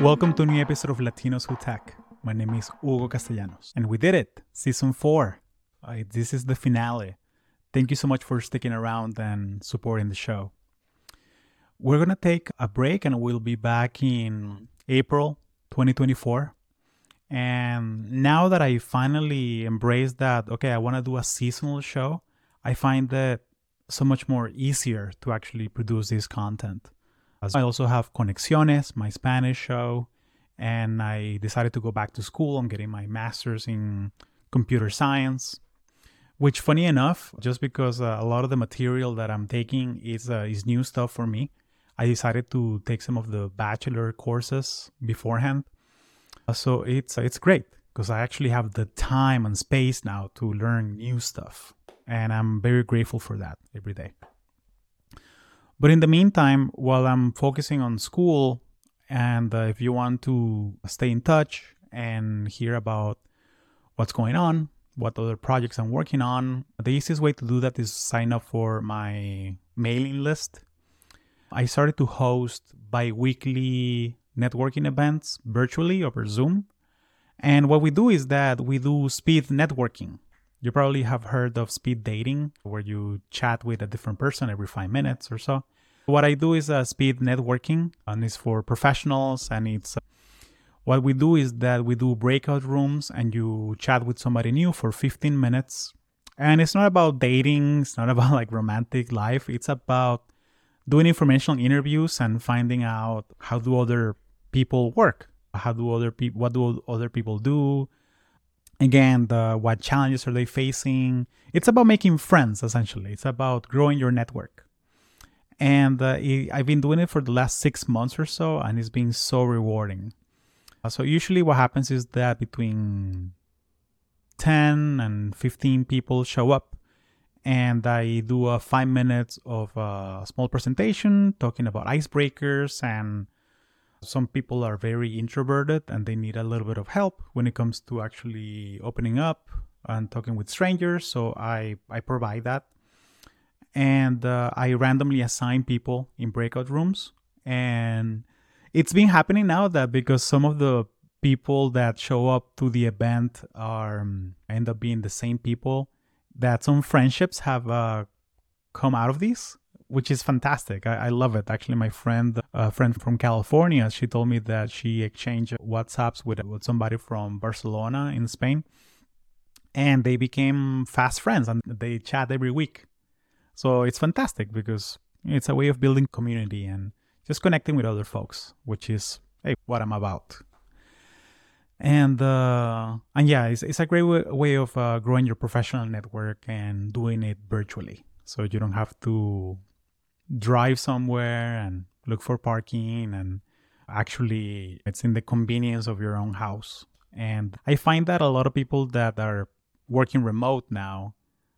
Welcome to a new episode of Latinos Who Tech. My name is Hugo Castellanos, and we did it, season four. Uh, this is the finale. Thank you so much for sticking around and supporting the show. We're gonna take a break, and we'll be back in April 2024. And now that I finally embraced that, okay, I want to do a seasonal show, I find that so much more easier to actually produce this content. I also have Conexiones, my Spanish show, and I decided to go back to school. I'm getting my master's in computer science, which, funny enough, just because uh, a lot of the material that I'm taking is uh, is new stuff for me, I decided to take some of the bachelor courses beforehand. So it's it's great because I actually have the time and space now to learn new stuff, and I'm very grateful for that every day. But in the meantime, while I'm focusing on school, and uh, if you want to stay in touch and hear about what's going on, what other projects I'm working on, the easiest way to do that is sign up for my mailing list. I started to host bi weekly networking events virtually over Zoom. And what we do is that we do speed networking. You probably have heard of speed dating, where you chat with a different person every five minutes or so. What I do is uh, speed networking, and it's for professionals. And it's uh, what we do is that we do breakout rooms, and you chat with somebody new for 15 minutes. And it's not about dating, it's not about like romantic life. It's about doing informational interviews and finding out how do other people work, how do other people, what do other people do, again the what challenges are they facing? It's about making friends essentially. It's about growing your network. And uh, i've been doing it for the last six months or so and it's been so rewarding. Uh, so usually what happens is that between 10 and 15 people show up and i do a five minutes of a small presentation talking about icebreakers and some people are very introverted and they need a little bit of help when it comes to actually opening up and talking with strangers. So I, I provide that. And uh, I randomly assign people in breakout rooms. And it's been happening now that because some of the people that show up to the event are um, end up being the same people, that some friendships have uh, come out of these which is fantastic. I, I, love it. Actually, my friend, a friend from California, she told me that she exchanged WhatsApps with, with somebody from Barcelona in Spain, and they became fast friends and they chat every week. So it's fantastic because it's a way of building community and just connecting with other folks, which is hey, what I'm about. And uh, and yeah, it's, it's a great way, way of uh, growing your professional network and doing it virtually, so you don't have to drive somewhere and look for parking and actually it's in the convenience of your own house. And i find that a lot of people that are working remote now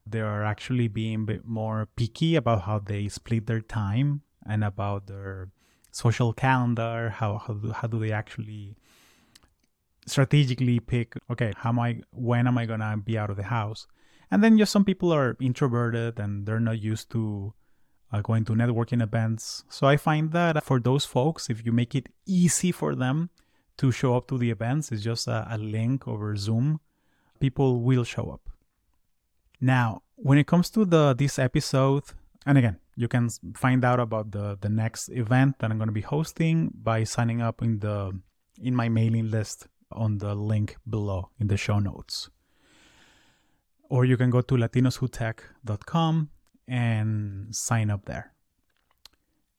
they are actually being a bit more picky about how they split their time and about their social calendar how how do, how do they actually strategically pick okay how am i when am i gonna be out of the house? And then just some people are introverted and they're not used to uh, going to networking events. So I find that for those folks, if you make it easy for them to show up to the events, it's just a, a link over Zoom, people will show up. Now, when it comes to the this episode, and again, you can find out about the the next event that I'm going to be hosting by signing up in the in my mailing list on the link below in the show notes. Or you can go to latinoswhotech.com and sign up there.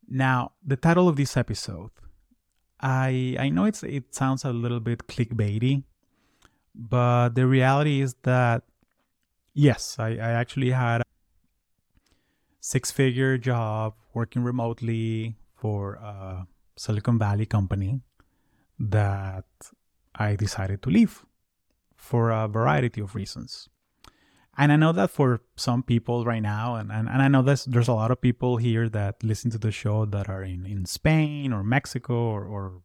Now, the title of this episode, I I know it's it sounds a little bit clickbaity, but the reality is that yes, I, I actually had a six-figure job working remotely for a Silicon Valley company that I decided to leave for a variety of reasons. And I know that for some people right now, and, and, and I know there's, there's a lot of people here that listen to the show that are in, in Spain or Mexico or, or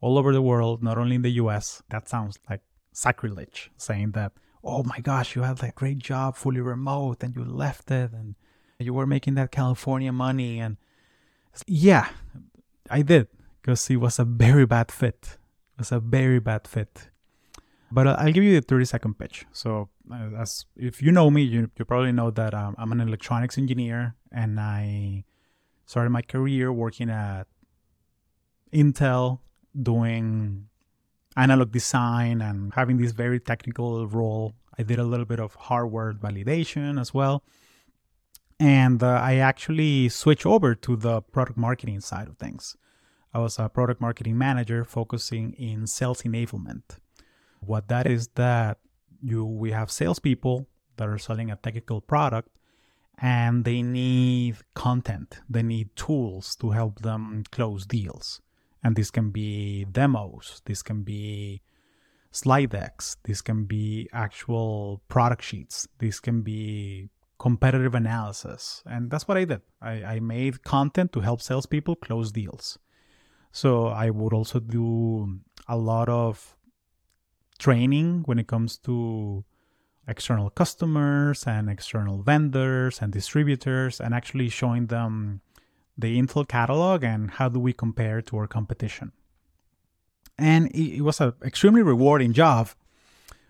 all over the world, not only in the US. That sounds like sacrilege saying that, oh my gosh, you had that great job fully remote and you left it and you were making that California money. And yeah, I did because it was a very bad fit. It was a very bad fit. But I'll give you the 30 second pitch. So, uh, as if you know me, you, you probably know that um, I'm an electronics engineer and I started my career working at Intel doing analog design and having this very technical role. I did a little bit of hardware validation as well. And uh, I actually switched over to the product marketing side of things. I was a product marketing manager focusing in sales enablement. What that is that you we have salespeople that are selling a technical product and they need content, they need tools to help them close deals. And this can be demos, this can be slide decks, this can be actual product sheets, this can be competitive analysis. And that's what I did. I, I made content to help salespeople close deals. So I would also do a lot of training when it comes to external customers and external vendors and distributors and actually showing them the Intel catalog and how do we compare to our competition. And it, was an extremely rewarding job.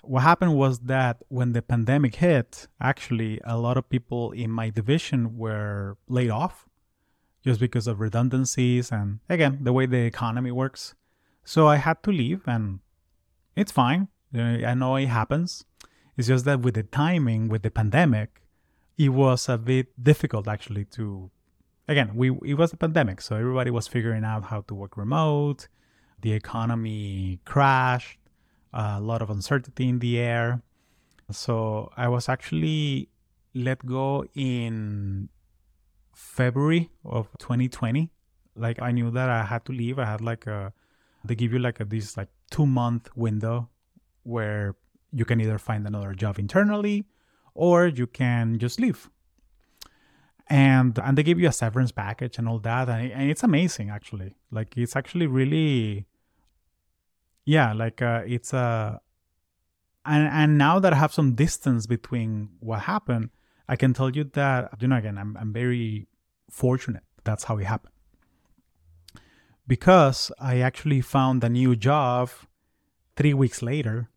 What happened was that when the pandemic hit, actually, a lot of people in my division were laid off just because of redundancies and, again, the way the economy works. So I had to leave, and it's fine. Uh, I know it happens. It's just that with the timing, with the pandemic, it was a bit difficult actually to again, we it was a pandemic, so everybody was figuring out how to work remote. The economy crashed, a lot of uncertainty in the air. So I was actually let go in February of 2020. Like I knew that I had to leave. I had like a they give you like a this like two month window where you can either find another job internally or you can just leave. And and they give you a severance package and all that and, and it's amazing actually. Like it's actually really yeah like uh, it's a and and now that i have some distance between what happened i can tell you that you know again i'm, I'm very fortunate that's how it happened because i actually found a new job three weeks later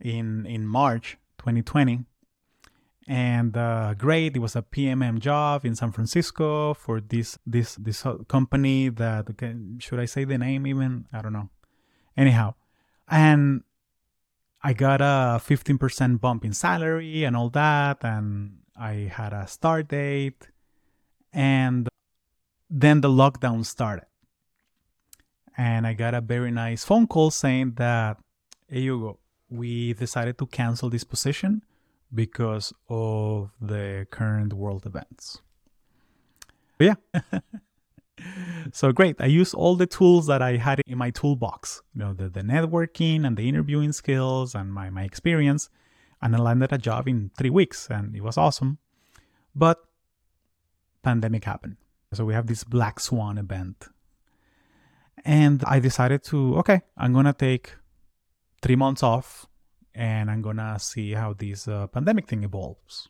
in in march 2020 and uh, great. It was a PMM job in San Francisco for this this this company that should I say the name even? I don't know. Anyhow, and I got a 15% bump in salary and all that, and I had a start date, and then the lockdown started, and I got a very nice phone call saying that, hey Hugo, we decided to cancel this position because of the current world events. But yeah. so great. I used all the tools that I had in my toolbox, you know, the, the networking and the interviewing skills and my, my experience. And I landed a job in three weeks and it was awesome. But pandemic happened. So we have this black swan event. And I decided to, okay, I'm going to take three months off and I'm gonna see how this uh, pandemic thing evolves.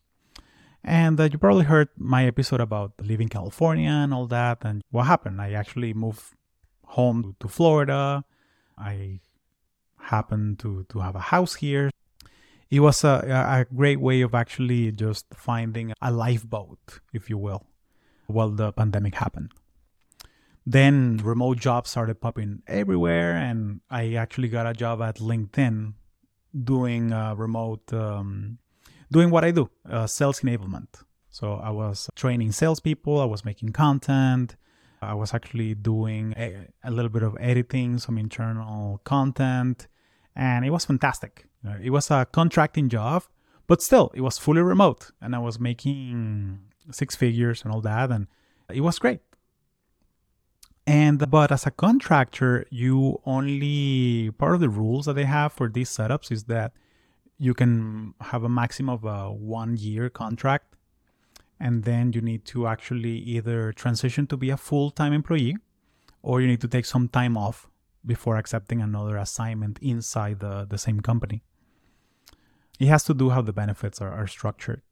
And uh, you probably heard my episode about leaving California and all that. And what happened? I actually moved home to Florida. I happened to, to have a house here. It was a, a great way of actually just finding a lifeboat, if you will, while the pandemic happened. Then remote jobs started popping everywhere, and I actually got a job at LinkedIn doing uh, remote, um, doing what I do, uh, sales enablement. So I was training salespeople, I was making content, I was actually doing a, a little bit of editing, some internal content, and it was fantastic. It was a contracting job, but still, it was fully remote, and I was making six figures and all that, and it was great. And but as a contractor, you only part of the rules that they have for these setups is that you can have a maximum of a one year contract, and then you need to actually either transition to be a full time employee, or you need to take some time off before accepting another assignment inside the, the same company. It has to do how the benefits are, are structured.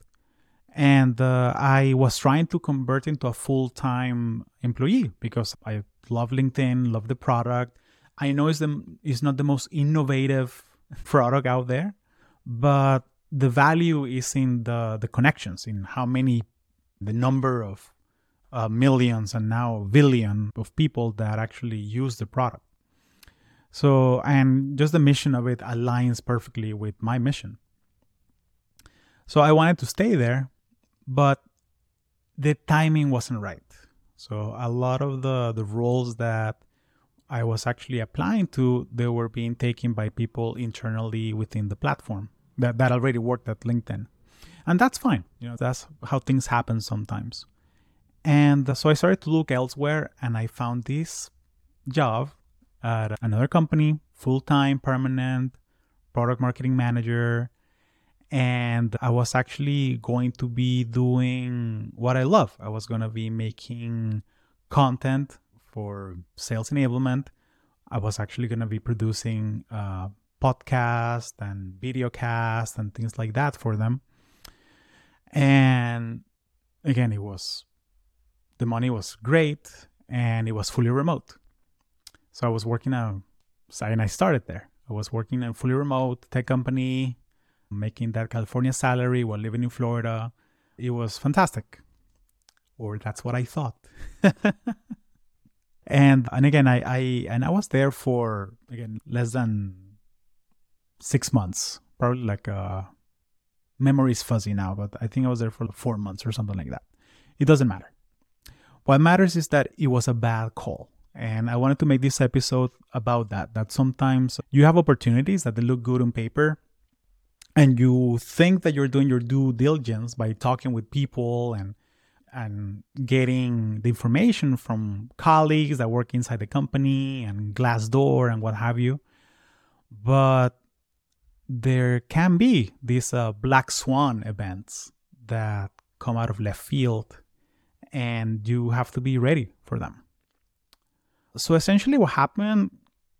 And uh, I was trying to convert into a full time employee because I love LinkedIn, love the product. I know it's, the, it's not the most innovative product out there, but the value is in the, the connections, in how many, the number of uh, millions and now billion of people that actually use the product. So, and just the mission of it aligns perfectly with my mission. So I wanted to stay there, but the timing wasn't right. So a lot of the the roles that I was actually applying to, they were being taken by people internally within the platform that, that already worked at LinkedIn. And that's fine. You know, that's how things happen sometimes. And so I started to look elsewhere and I found this job at another company, full time, permanent, product marketing manager. And I was actually going to be doing what I love. I was going to be making content for sales enablement. I was actually going to be producing uh, podcast and video cast and things like that for them. And again, it was the money was great and it was fully remote. So I was working a and I started there. I was working in a fully remote tech company, making that California salary while living in Florida. It was fantastic. Or that's what I thought. and and again I, I and I was there for again less than six months. Probably like uh memory's fuzzy now, but I think I was there for four months or something like that. It doesn't matter. What matters is that it was a bad call. And I wanted to make this episode about that. That sometimes you have opportunities that they look good on paper, and you think that you're doing your due diligence by talking with people and and getting the information from colleagues that work inside the company and Glassdoor and what have you. But there can be these uh, black swan events that come out of left field and you have to be ready for them. So essentially, what happened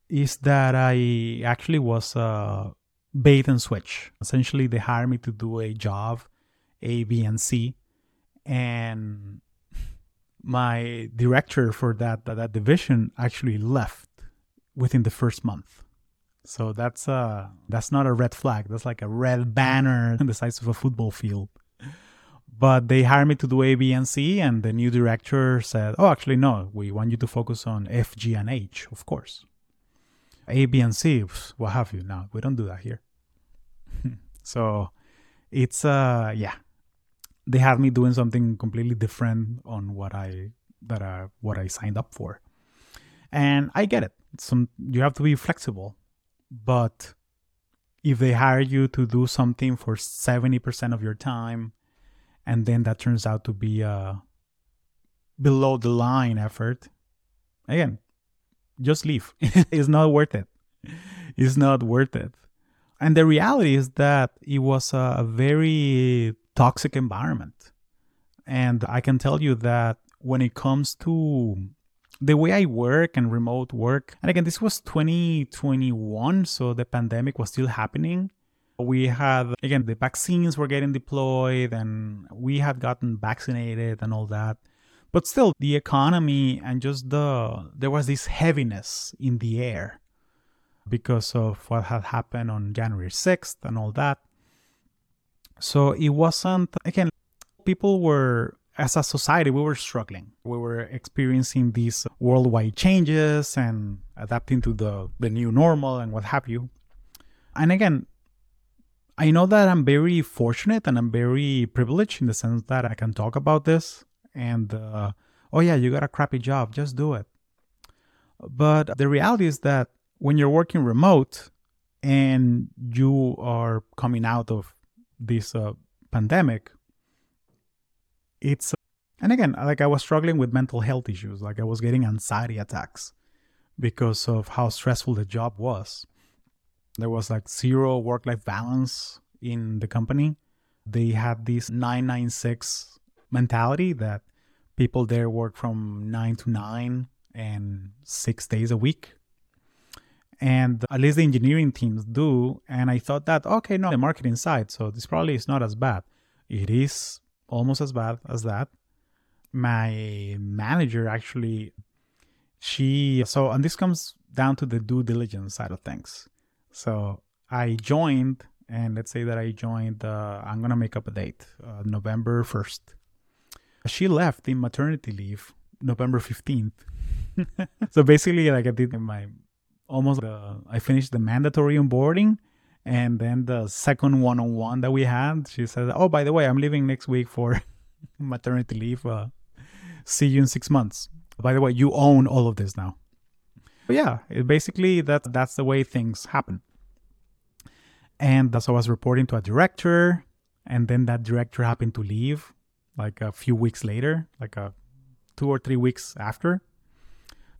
is that I actually was a bait and switch. Essentially, they hired me to do a job, A, B, and C, and my director for that that, that division actually left within the first month. So that's uh that's not a red flag. That's like a red banner the size of a football field but they hired me to do A, B, and C, and the new director said, "Oh, actually, no. We want you to focus on F, G, and H, of course. A, B, and C, what have you? No, we don't do that here." So, it's uh, yeah, they had me doing something completely different on what I that uh, what I signed up for, and I get it. Some you have to be flexible, but if they hire you to do something for seventy percent of your time and then that turns out to be a below the line effort again just leave. It's not worth it. It's not worth it and the reality is that it was a very toxic environment. And i can tell you that when it comes to the way i work and remote work and again this was 2021 so the pandemic was still happening. We had, again, the vaccines were getting deployed and we had gotten vaccinated and all that. But still, the economy and just the, there was this heaviness in the air because of what had happened on January 6th and all that. So it wasn't, again, people were, as a society, we were struggling. We were experiencing these worldwide changes and adapting to the, the new normal and what have you. And again, I know that I'm very fortunate and I'm very privileged in the sense that I can talk about this and, uh, oh yeah, you got a crappy job, just do it. But the reality is that when you're working remote and you are coming out of this uh, pandemic, it's, and again, like I was struggling with mental health issues, like I was getting anxiety attacks because of how stressful the job was there was like zero work life balance in the company. They had this 996 mentality that people there work from 9 to 9 and 6 days a week. And at least the engineering teams do. And I thought that, okay, no, the marketing side, so this probably is not as bad. It is almost as bad as that. My manager actually, she, so, and this comes down to the due diligence side of things. So I joined, and let's say that I joined, uh, I'm going to make up a date, uh, November 1st. She left in maternity leave November 15th. so basically, like I did my almost, uh, I finished the mandatory onboarding and then the second one on one that we had, she said, Oh, by the way, I'm leaving next week for maternity leave. Uh, see you in six months. By the way, you own all of this now. But yeah, it basically that that's the way things happen. And so I was reporting to a director, and then that director happened to leave like a few weeks later, like a two or three weeks after.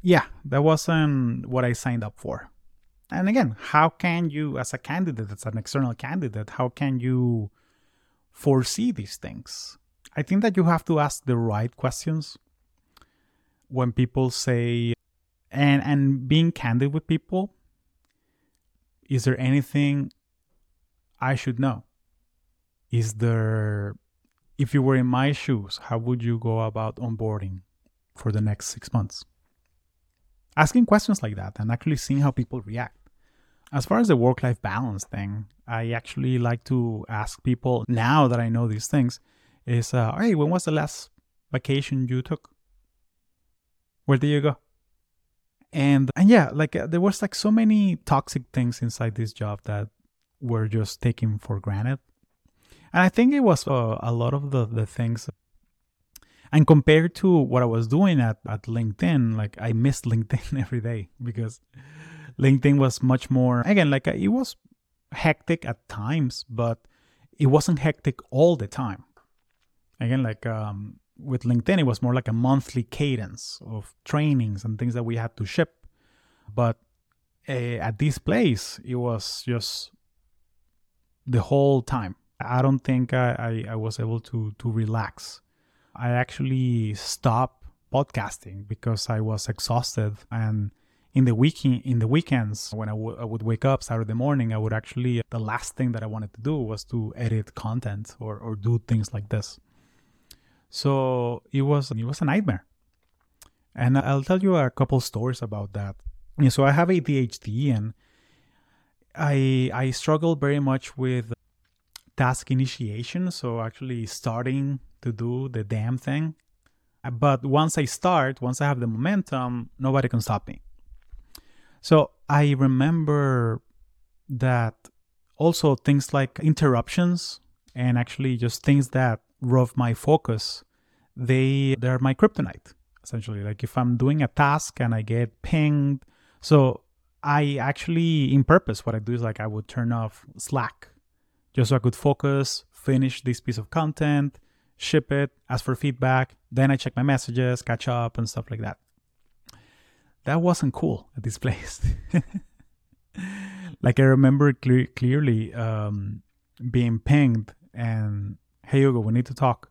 Yeah, that wasn't what I signed up for and again, how can you, as a candidate, as an external candidate, how can you foresee these things? I think that you have to ask the right questions when people say, and and being candid with people. Is there anything I should know? Is there, if you were in my shoes, how would you go about onboarding for the next six months? Asking questions like that and actually seeing how people react. As far as the work life balance thing, I actually like to ask people now that I know these things is, uh, hey, when was the last vacation you took? Where did you go? And and yeah, like uh, there was like so many toxic things inside this job that were just taken for granted. And I think it was uh, a lot of the, the things and compared to what I was doing at, at LinkedIn, like I missed LinkedIn every day because LinkedIn was much more, again, like it was hectic at times, but it wasn't hectic all the time. Again, like um, with LinkedIn, it was more like a monthly cadence of trainings and things that we had to ship. But uh, at this place, it was just the whole time. I don't think I, I, I was able to to relax I actually stopped podcasting because I was exhausted. And in the week in the weekends when I, w- I would wake up Saturday morning I would actually the last thing that I wanted to do was to edit content or, or do things like this. So it was it was a nightmare. And I'll tell you a couple stories about that. So I have ADHD and I I struggle very much with task initiation. So actually starting to do the damn thing. Uh, but once I start, once I have the momentum, nobody can stop me. So I remember that also things like interruptions and actually just things that rob my focus, they they're my kryptonite essentially. Like if I'm doing a task and I get pinged, so I actually in purpose what I do is like I would turn off Slack just so I could focus, finish this piece of content, ship it, ask for feedback, then I check my messages, catch up, and stuff like that. That wasn't cool at this place. like I remember cle- clearly um, being pinged and hey Hugo, we need to talk.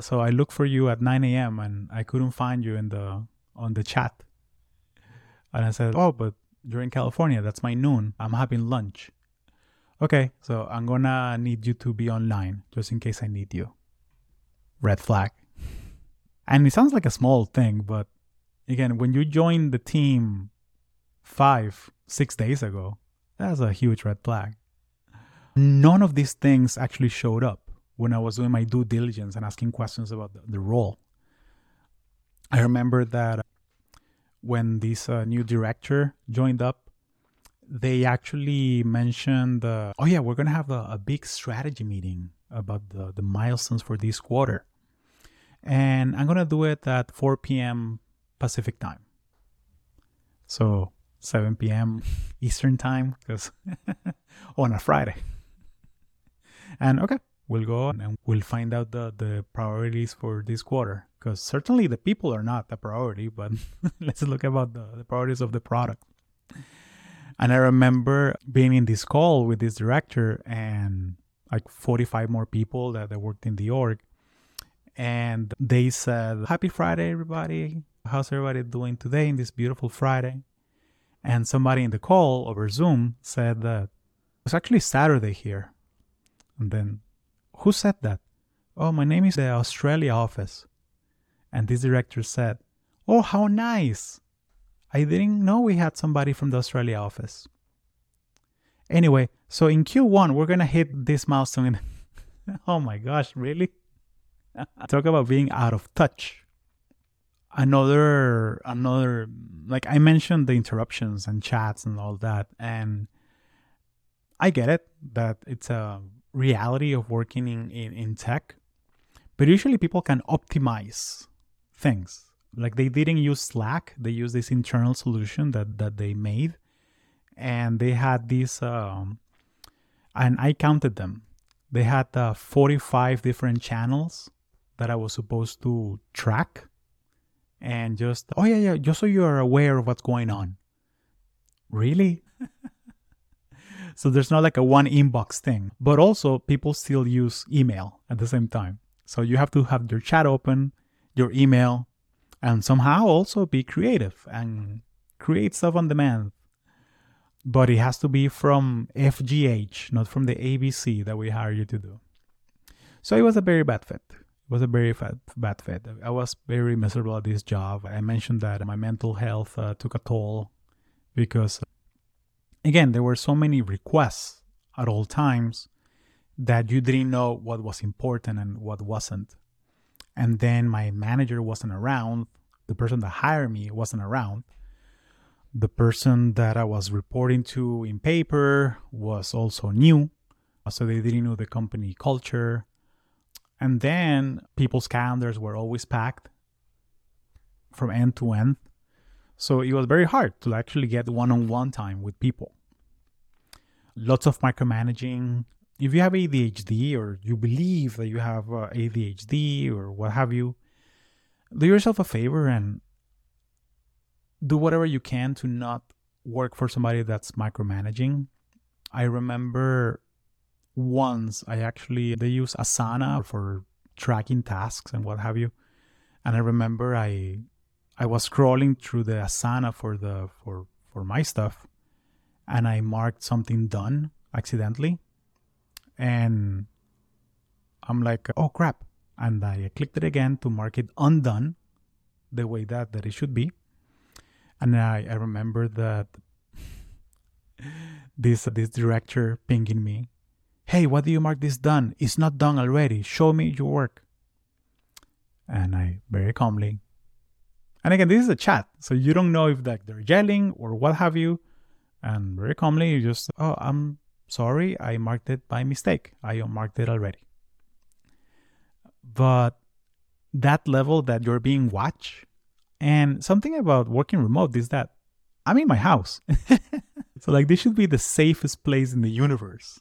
So I looked for you at 9 a.m. and I couldn't find you in the on the chat. And I said, oh, but you're in California. That's my noon. I'm having lunch. Okay, so I'm gonna need you to be online just in case I need you red flag. And it sounds like a small thing, but again, when you join the team five, six days ago, that's a huge red flag. None of these things actually showed up when I was doing my due diligence and asking questions about the, the role. I remember that when this uh, new director joined up, they actually mentioned, uh, oh, yeah, we're going to have a, a big strategy meeting about the, the milestones for this quarter. And I'm to do it at 4 p.m. Pacific time. So 7 p.m. Eastern time because on a Friday. And okay, we'll go and we'll find out the, the priorities for this quarter because certainly the people are not the priority, but let's look about the, the priorities of the product. And I remember being in this call with this director and like 45 more people that, that worked in the org. And they said, Happy Friday, everybody. How's everybody doing today in this beautiful Friday? And somebody in the call over Zoom said that it's actually Saturday here. And then, who said that? Oh, my name is the Australia office. And this director said, Oh, how nice. I didn't know we had somebody from the Australia office. Anyway, so in Q1, we're going to hit this milestone. oh my gosh, really? Talk about being out of touch. Another, another, like I mentioned the interruptions and chats and all that. And I get it that it's a reality of working in, in, in tech. But usually people can optimize things. Like they didn't use Slack, they used this internal solution that, that they made. And they had this, um, and I counted them. They had uh, 45 different channels that I was supposed to track and just, oh, yeah, yeah, just so you're aware of what's going on. Really? so there's not like a one inbox thing, but also people still use email at the same time. So you have to have your chat open, your email, and somehow also be creative and create stuff on demand. But it has to be from FGH, not from the ABC that we hire you to do. So it was a very bad fit. It was a very bad, bad fit. I was very miserable at this job. I mentioned that my mental health uh, took a toll because, again, there were so many requests at all times that you didn't know what was important and what wasn't. And then my manager wasn't around. The person that hired me wasn't around. The person that I was reporting to in paper was also new. So they didn't know the company culture. And then people's calendars were always packed from end to end. So it was very hard to actually get one on one time with people. Lots of micromanaging, if you have ADHD or you believe that you have uh, ADHD or what have you, do yourself a favor and do whatever you can to not work for somebody that's micromanaging. I remember once I actually they use Asana for tracking tasks and what have you. And I remember I I was scrolling through the Asana for the for for my stuff and I marked something done accidentally and I'm like, oh crap. And I clicked it again to mark it undone the way that, that it should be. And I, I remember that this this director pinging me, hey, what do you mark this done? It's not done already. Show me your work. And I very calmly, and again, this is a chat, so you don't know if like they're yelling or what have you. And very calmly, you just, oh, I'm sorry, I marked it by mistake. I unmarked it already. But that level that you're being watched, and something about working remote is that I'm in my house. so, like, this should be the safest place in the universe.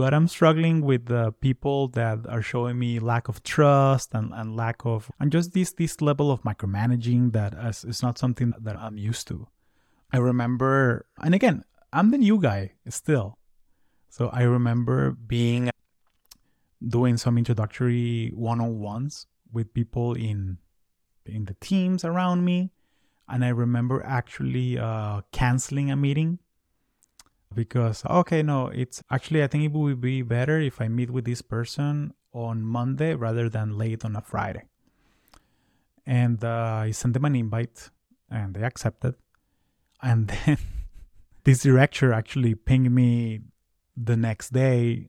But I'm struggling with the people that are showing me lack of trust and, and lack of, and just this, this level of micromanaging that is, is not something that I'm used to. I remember, and again, I'm the new guy still. So I remember being doing some introductory one-on-ones with people in in the teams around me and i remember actually uh, canceling a meeting because okay no it's actually i think it would be better if i meet with this person on monday rather than late on a friday and uh, i sent them an invite and they accepted and then this director actually pinged me the next day,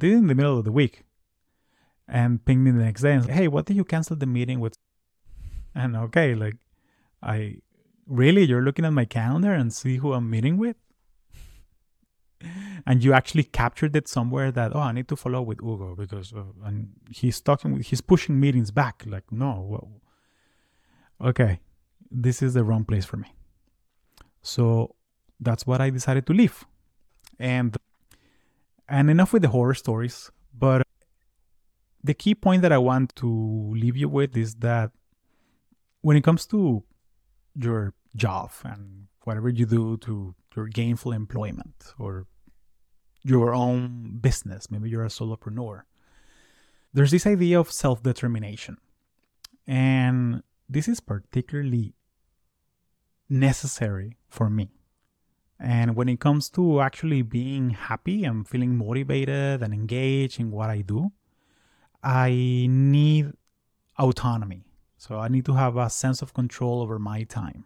in the middle of the week, and pinged me the next day and say, hey, what did you cancel the meeting with? And okay, like, I really, you're looking at my calendar and see who I'm meeting with? And you actually captured it somewhere that, oh, I need to follow up with Hugo because uh, and he's talking, he's pushing meetings back. Like, no, well, okay, this is the wrong place for me. So that's what I decided to leave. And and enough with the horror stories, but the key point that I want to leave you with is that when it comes to your job and whatever you do to your gainful employment or your own business, maybe you're a solopreneur, there's this idea of self determination. And this is particularly necessary for me and when it comes to actually being happy and feeling motivated and engaged in what I do, I need autonomy. So I need to have a sense of control over my time.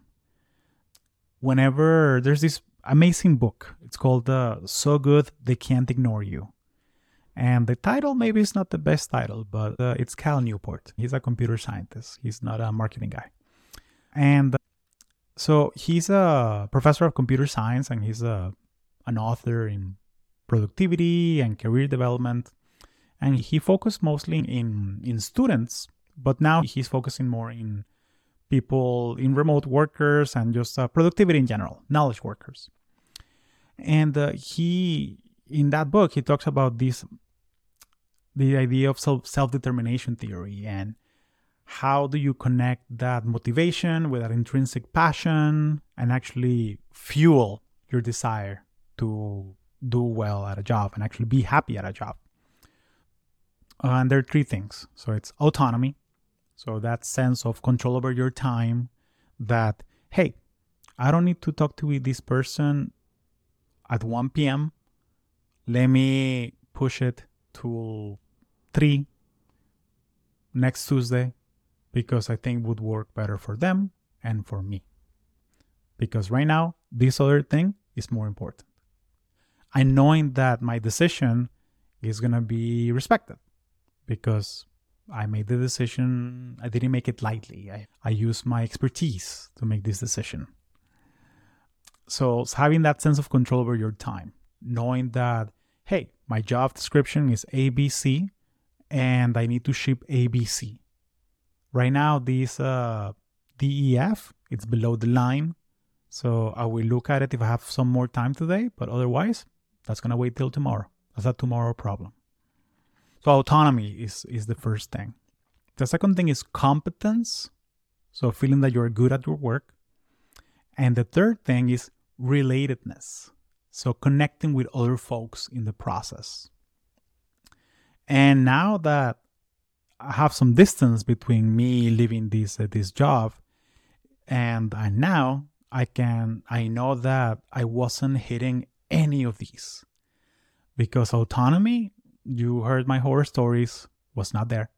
Whenever there's this amazing book, it's called uh, So Good They Can't Ignore You. And the title maybe is not the best title, but uh, it's Cal Newport. He's a computer scientist, he's not a marketing guy. And so he's a professor of computer science and he's a, an author in productivity and career development. And he focused mostly in, in students, but now he's focusing more in people, in remote workers and just uh, productivity in general, knowledge workers. And uh, he, in that book, he talks about this the idea of self determination theory and how do you connect that motivation with that intrinsic passion and actually fuel your desire to do well at a job and actually be happy at a job. Uh, and there are three things. So it's autonomy. So that sense of control over your time that, hey, I don't need to talk to this person at 1 p.m. Let me push it to 3 next Tuesday because I think would work better for them and for me. Because right now, this other thing is more important. And knowing that my decision is going to be respected because I made the decision, I didn't make it lightly. I, I used my expertise to make this decision. So, having that sense of control over your time, knowing that, hey, my job description is ABC and I need to ship ABC. Right now, this uh, DEF, it's below the line. So I will look at it if I have some more time today, but otherwise, that's going to wait till tomorrow. That's a tomorrow problem. So autonomy is, is the first thing. The second thing is competence. So feeling that you're good at your work. And the third thing is relatedness. So connecting with other folks in the process. And now that I have some distance between me leaving this uh, this job and I now I can I know that I wasn't hitting any of these because autonomy you heard my horror stories was not there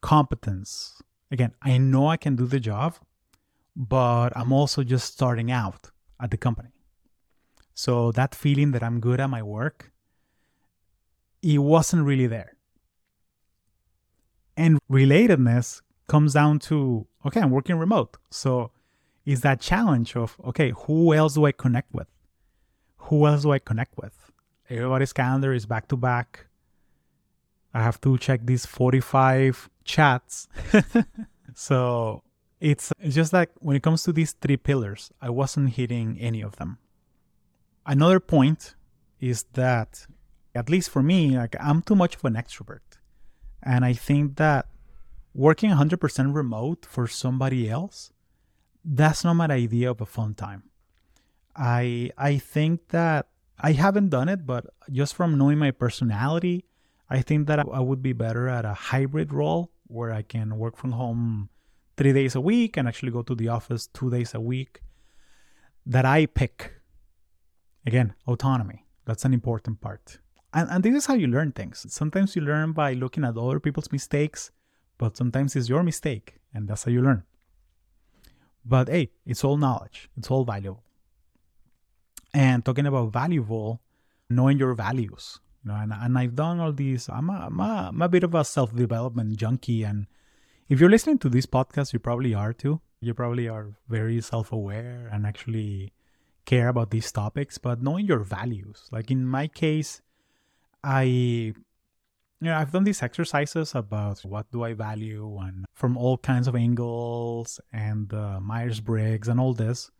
competence again I know I can do the job but I'm also just starting out at the company so that feeling that I'm good at my work it wasn't really there and relatedness comes down to okay, I'm working remote. So is that challenge of okay, who else do I connect with? Who else do I connect with? Everybody's calendar is back to back. I have to check these 45 chats. so it's, just like when it comes to these three pillars, I wasn't hitting any of them. Another point is that, at least for me, like I'm too much of an extrovert. And I think that working 100% remote for somebody else, that's not my idea of a fun time. I I think that I haven't done it, but just from knowing my personality, I think that I would be better at a hybrid role where I can work from home three days a week and actually go to the office two days a week. That I pick. Again, autonomy. That's an important part. And, and this is how you learn things. Sometimes you learn by looking at other people's mistakes, but sometimes it's your mistake, and that's how you learn. But hey, it's all knowledge, it's all valuable. And talking about valuable, knowing your values. You know, and, and I've done all these. I'm a, I'm, a, I'm a bit of a self development junkie. And if you're listening to this podcast, you probably are too. You probably are very self aware and actually care about these topics. But knowing your values, like in my case, I you know, I've done these exercises about what do I value and from all kinds of angles and uh, Myers Briggs and all this.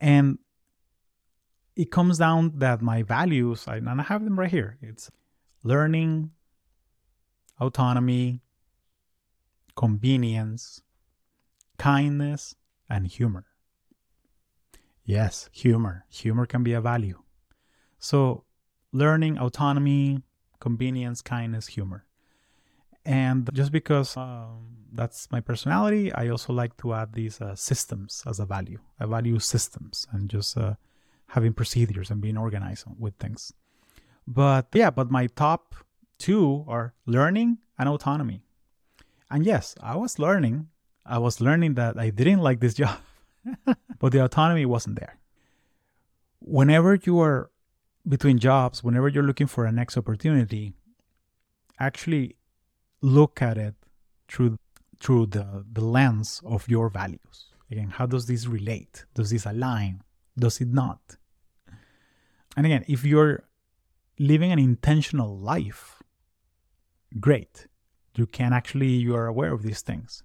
And it comes down that my values, and I have them right here it's learning, autonomy, convenience, kindness, and humor. Yes, humor. Humor can be a value. So learning, autonomy, convenience, kindness, humor. And just because um, that's my personality, I also like to add these uh, systems as a value. I value systems and just uh, having procedures and being organized with things. But yeah, but my top Two are learning and autonomy. And yes, I was learning. I was learning that I didn't like this job, but the autonomy wasn't there. Whenever you are between jobs, whenever you're looking for a next opportunity, actually look at it through through the, the lens of your values. Again, how does this relate? Does this align? Does it not? And again, if you're living an intentional life, great. You can actually, you are aware of these things.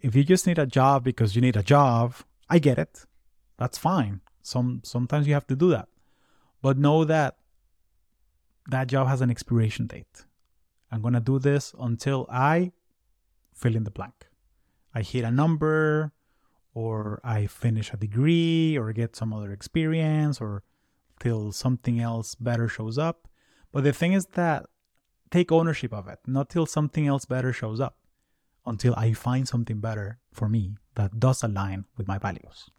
If you just need a job because you need a job, I get it. That's fine. Some sometimes you have to do that. But know that that job has an expiration date. I'm going to do this until I fill in the blank. I hit a number, or I finish a degree, or get some other experience, or till something else better shows up. But the thing is that take ownership of it, not till something else better shows up, until I find something better for me that does align with my values.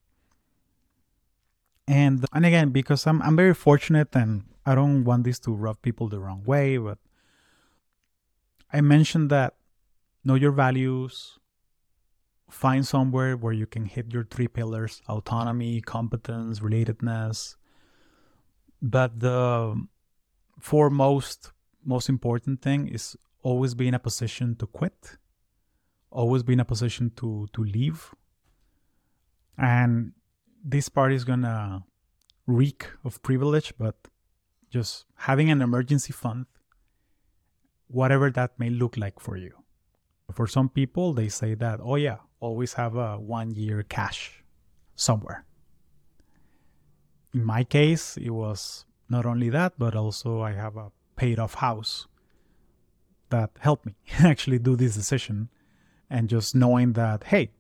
And and again, because I'm I'm very fortunate and I don't want this to rub people the wrong way, but I mentioned that know your values, find somewhere where you can hit your three pillars autonomy, competence, relatedness. But the foremost, most important thing is always be in a position to quit, always be in a position to, to leave. And this part is gonna reek of privilege, but just having an emergency fund, whatever that may look like for you. For some people, they say that, oh, yeah, always have a one year cash somewhere. In my case, it was not only that, but also I have a paid off house that helped me actually do this decision. And just knowing that, hey,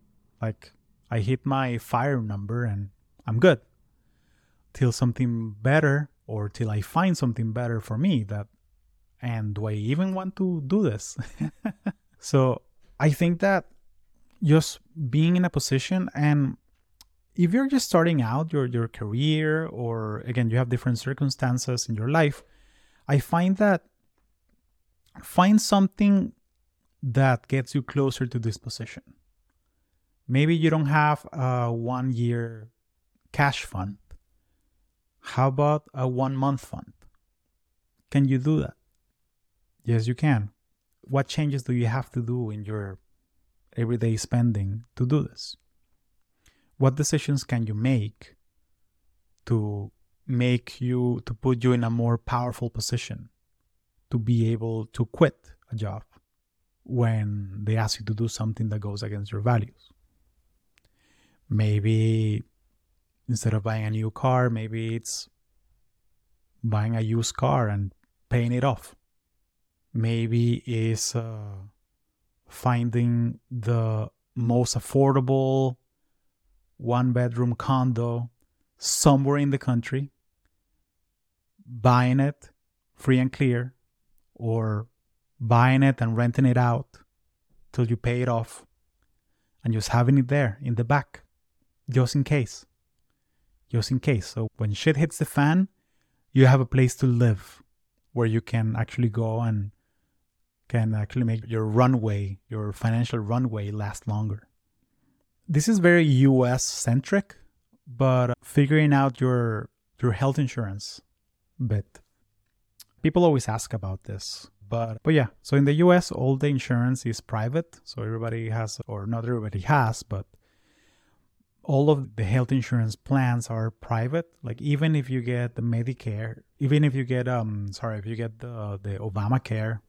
like I hit my fire number and I'm good till something better or till I find something better for me that and do I even want to do this? So I think that just being in a position and if you're just starting out your, your career or again you have different circumstances in your life, I find that find something that gets you closer to this position. Maybe you don't have a one year cash fund. How about a one month fund? Can you do that? Yes, you can what changes do you have to do in your everyday spending to do this? What decisions can you make to make you, to put you in a more powerful position to be able to quit a job when they ask you to do something that goes against your values? Maybe instead of buying a new car, maybe it's buying a used car and paying it off maybe is uh, finding the most affordable one bedroom condo somewhere in the country, buying it free and clear, or buying it and renting it out till you pay it off, and just having it there in the back, just in case. Just in case. So when shit hits the fan, you have a place to live where you can actually go and can actually make your runway, your financial runway, last longer. This is very US centric, but figuring out your your health insurance bit. People always ask about this, but but yeah. So in the US, all the insurance is private, so everybody has, or not everybody has, but all of the health insurance plans are private. Like even if you get the Medicare, even if you get um sorry, if you get the the Obamacare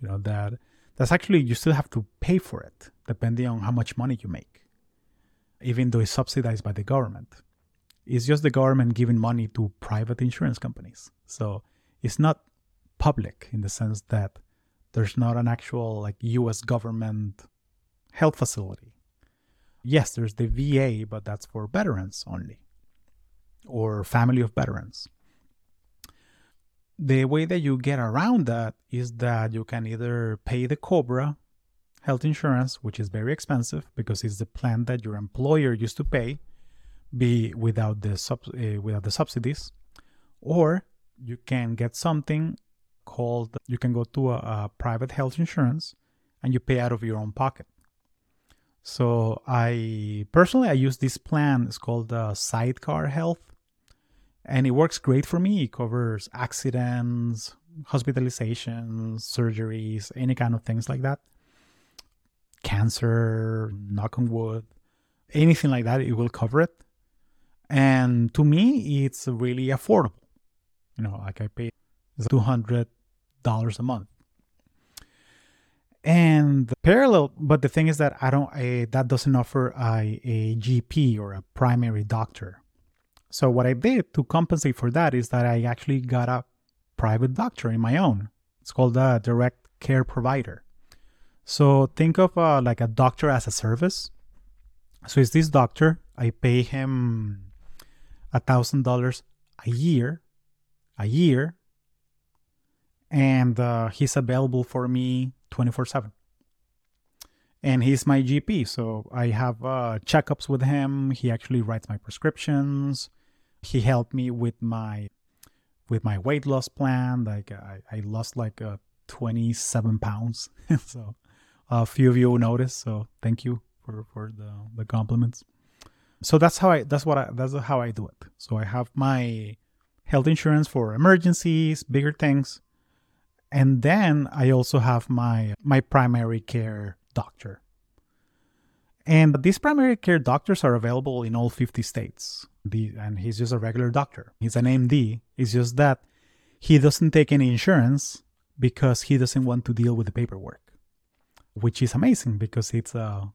you know that that's actually you still have to pay for it depending on how much money you make even though it's subsidized by the government it's just the government giving money to private insurance companies. So it's not public in the sense that there's not an actual like US government health facility. Yes there's the VA but that's for veterans only or family of veterans. The way that you get around that is that you can either pay the Cobra health insurance, which is very expensive because it's the plan that your employer used to pay, be without the sub, uh, without the subsidies, or you can get something called you can go to a, a private health insurance and you pay out of your own pocket. So I personally I use this plan. It's called uh, Sidecar Health, and it works great for me. It covers accidents, hospitalizations, surgeries, any kind of things like that. Cancer, knock on wood, anything like that, it will cover it. And to me, it's really affordable. You know, like I pay two hundred dollars a month. And parallel but the thing is that i don't I, that doesn't offer a, a gp or a primary doctor. So what i did to compensate for that is that i actually got a private doctor in my own. It's called a direct care provider. So think of uh, like a doctor as a service. So is this doctor i pay him a thousand dollars a year a year and uh, he's available for me 24 7 and he's my gp so i have uh, checkups with him. He actually writes my prescriptions. He helped me with my with my weight loss plan. Like i, I lost like uh, 27 pounds. So a few of you noticed so thank you for for the the compliments so that's how i that's what i that's how i do it so i have my health insurance for emergencies bigger things and then I also have my my primary care doctor. And these primary care doctors are available in all 50 states. The, and he's just a regular doctor. He's an MD. It's just that he doesn't take any insurance because he doesn't want to deal with the paperwork, which is amazing because it's a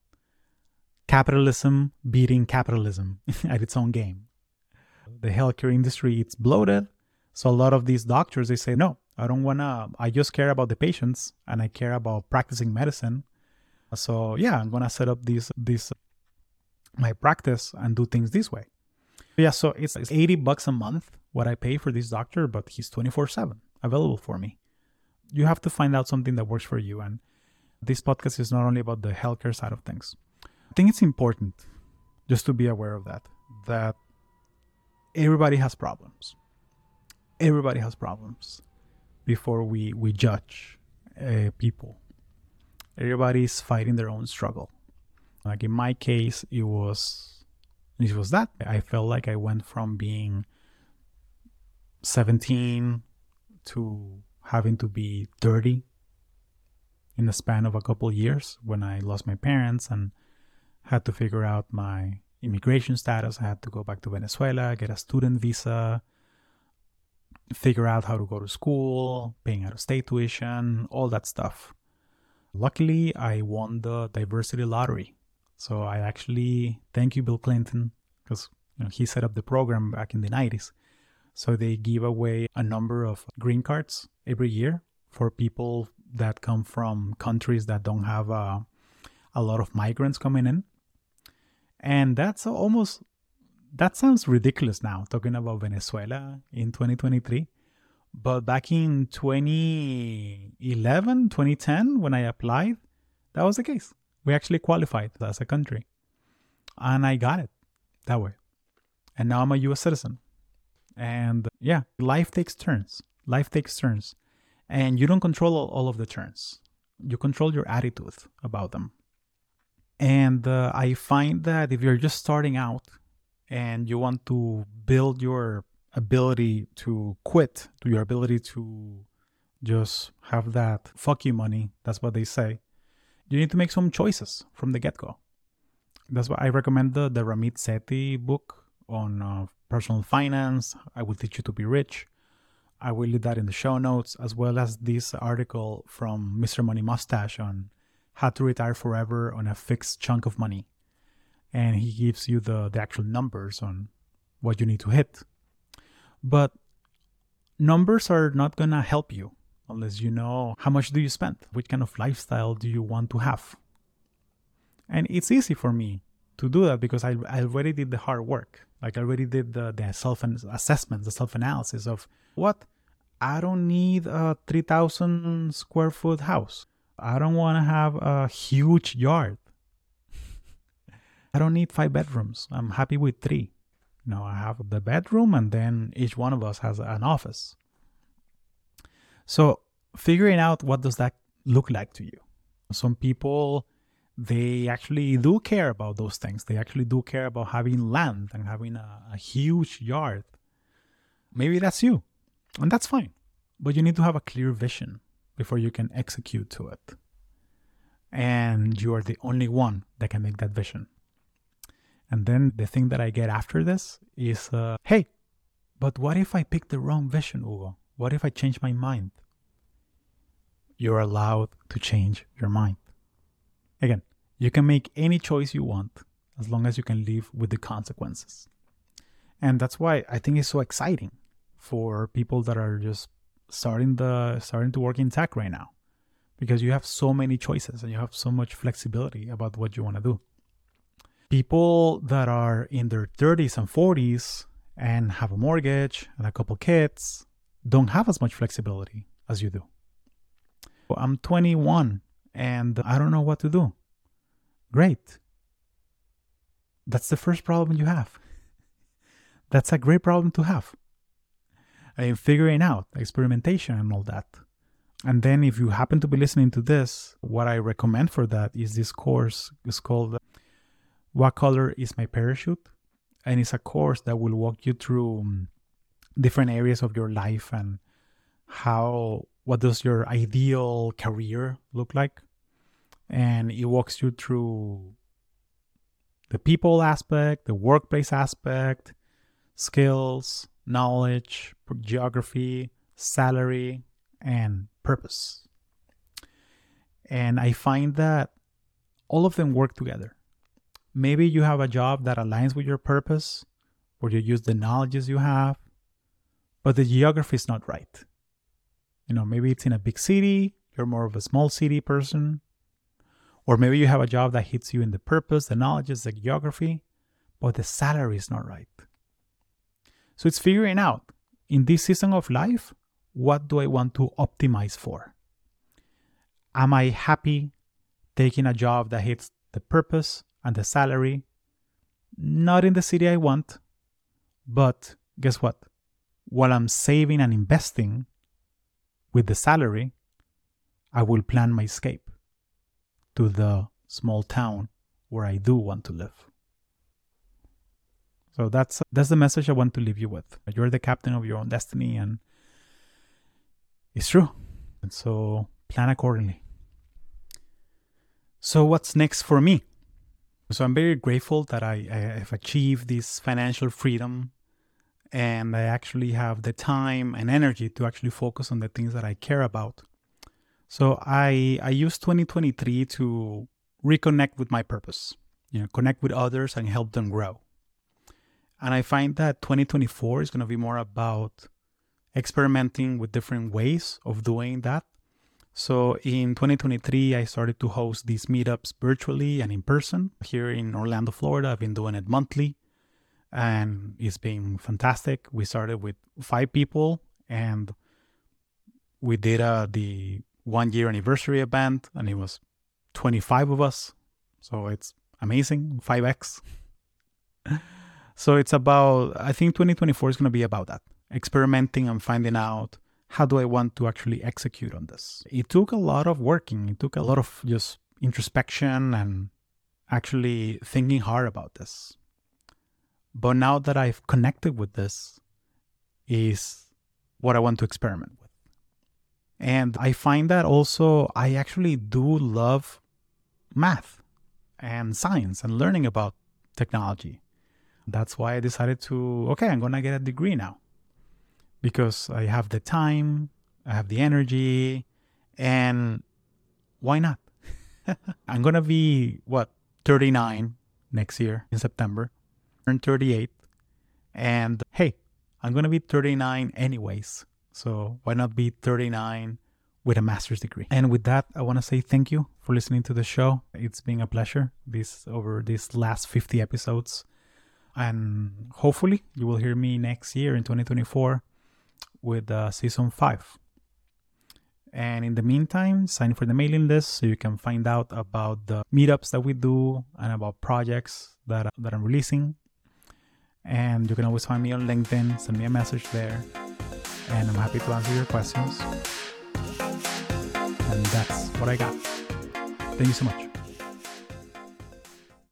capitalism beating capitalism at its own game. The healthcare industry it's bloated, so a lot of these doctors they say no, I don't want to, I just care about the patients and I care about practicing medicine. So yeah, I'm going to set up this, this, my practice and do things this way. Yeah, so it's, it's 80 bucks a month what I pay for this doctor, but he's 24 7 available for me. You have to find out something that works for you. And this podcast is not only about the healthcare side of things. Think it's important just to be aware of that, that everybody has problems. Everybody has problems before we we judge uh, people. Everybody's fighting their own struggle. Like in my case, it was it was that I felt like I went from being 17 to having to be 30 in the span of a couple of years when I lost my parents and had to figure out my immigration status. I had to go back to Venezuela, get a student visa, figure out how to go to school, paying out of state tuition, all that stuff. Luckily, I won the diversity lottery. So I actually thank you, Bill Clinton, because you know, he set up the program back in the 90s. So they give away a number of green cards every year for people that come from countries that don't have uh, a lot of migrants coming in. And that's almost that sounds ridiculous now talking about Venezuela in 2023. But back in 2011, 2010, when I applied, that was the case. We actually qualified as a country. And I got it that way. And now I'm a US citizen. And yeah, life takes turns. Life takes turns. And you don't control all of the turns, you control your attitude about them. And uh, I find that if you're just starting out and you want to build your ability to quit, to your ability to just have that fuck you money, that's what they say, you need to make some choices from the get go. That's why I recommend the, the Ramit Sethi book on uh, personal finance. I will teach you to be rich. I will leave that in the show notes, as well as this article from Mr. Money Mustache on how to retire forever on a fixed chunk of money and he gives you the, the actual numbers on what you need to hit. But numbers are not gonna help you unless you know how much do you spend, which kind of lifestyle do you want to have. And it's easy for me to do that because I, I already did the hard work. Like I already did the, the self assessment, the self analysis of what I don't need a 3,000 square foot house. I don't want to have a huge yard. I don't need five bedrooms. I'm happy with three. Know, I have the bedroom and then each one of us has an office. So figuring out what does that look like to you. Some people they actually do care about those things. They actually do care about having land and having a, a huge yard. Maybe that's you, and that's fine. But you need to have a clear vision before you can execute to it. And you are the only one that can make that vision. And then the thing that I get after this is uh, hey, but what if I pick the wrong vision, Hugo? What if I change my mind? You're allowed to change your mind. Again, you can make any choice you want as long as you can live with the consequences. And that's why I think it's so exciting for people that are just starting the starting to work in tech right now because you have so many choices and you have so much flexibility about what you want to do. People that are in their 30s and 40s and have a mortgage and a couple kids don't have as much flexibility as you do. I'm 21 and I don't know what to do. Great. That's the first problem you have. That's a great problem to have. And figuring out experimentation and all that. And then if you happen to be listening to this, what I recommend for that is this course. It's called What Color is My Parachute? And it's a course that will walk you through um, different areas of your life and how what does your ideal career look like and it walks you through the people aspect the workplace aspect skills knowledge geography salary and purpose and i find that all of them work together maybe you have a job that aligns with your purpose where you use the knowledges you have but the geography is not right you know, maybe it's in a big city, you're more of a small city person. Or maybe you have a job that hits you in the purpose, the knowledge, the geography, but the salary is not right. So it's figuring out in this season of life, what do I want to optimize for? Am I happy taking a job that hits the purpose and the salary? Not in the city I want, but guess what? While I'm saving and investing, with the salary, I will plan my escape to the small town where I do want to live. So that's that's the message I want to leave you with. You're the captain of your own destiny and it's true. And so plan accordingly. So what's next for me? So I'm very grateful that I, I have achieved this financial freedom and I actually have the time and energy to actually focus on the things that I care about. So I I use 2023 to reconnect with my purpose, you know, connect with others and help them grow. And I find that 2024 is going to be more about experimenting with different ways of doing that. So in 2023, I started to host these meetups virtually and in person here in Orlando, Florida. I've been doing it monthly and it's been fantastic. We started with five people and we did uh, the one year anniversary event and it was 25 of us. So it's amazing, 5x. so it's about, I think 2024 is going to be about that experimenting and finding out how do I want to actually execute on this. It took a lot of working, it took a lot of just introspection and actually thinking hard about this. But now that I've connected with this, is what I want to experiment with. And I find that also I actually do love math and science and learning about technology. That's why I decided to, okay, I'm going to get a degree now because I have the time, I have the energy, and why not? I'm going to be, what, 39 next year in September turned 38. And hey, I'm going to be 39 anyways. So why not be 39 with a master's degree? And with that, I want to say thank you for listening to the show. It's been a pleasure this over these last 50 episodes. And hopefully you will hear me next year in 2024 with uh, season 5. And in the meantime, sign for the mailing list so you can find out about the meetups that we do and about projects that, that I'm releasing and you can always find me on LinkedIn, send me a message there, and I'm happy to answer your questions. And that's what I got. Thank you so much.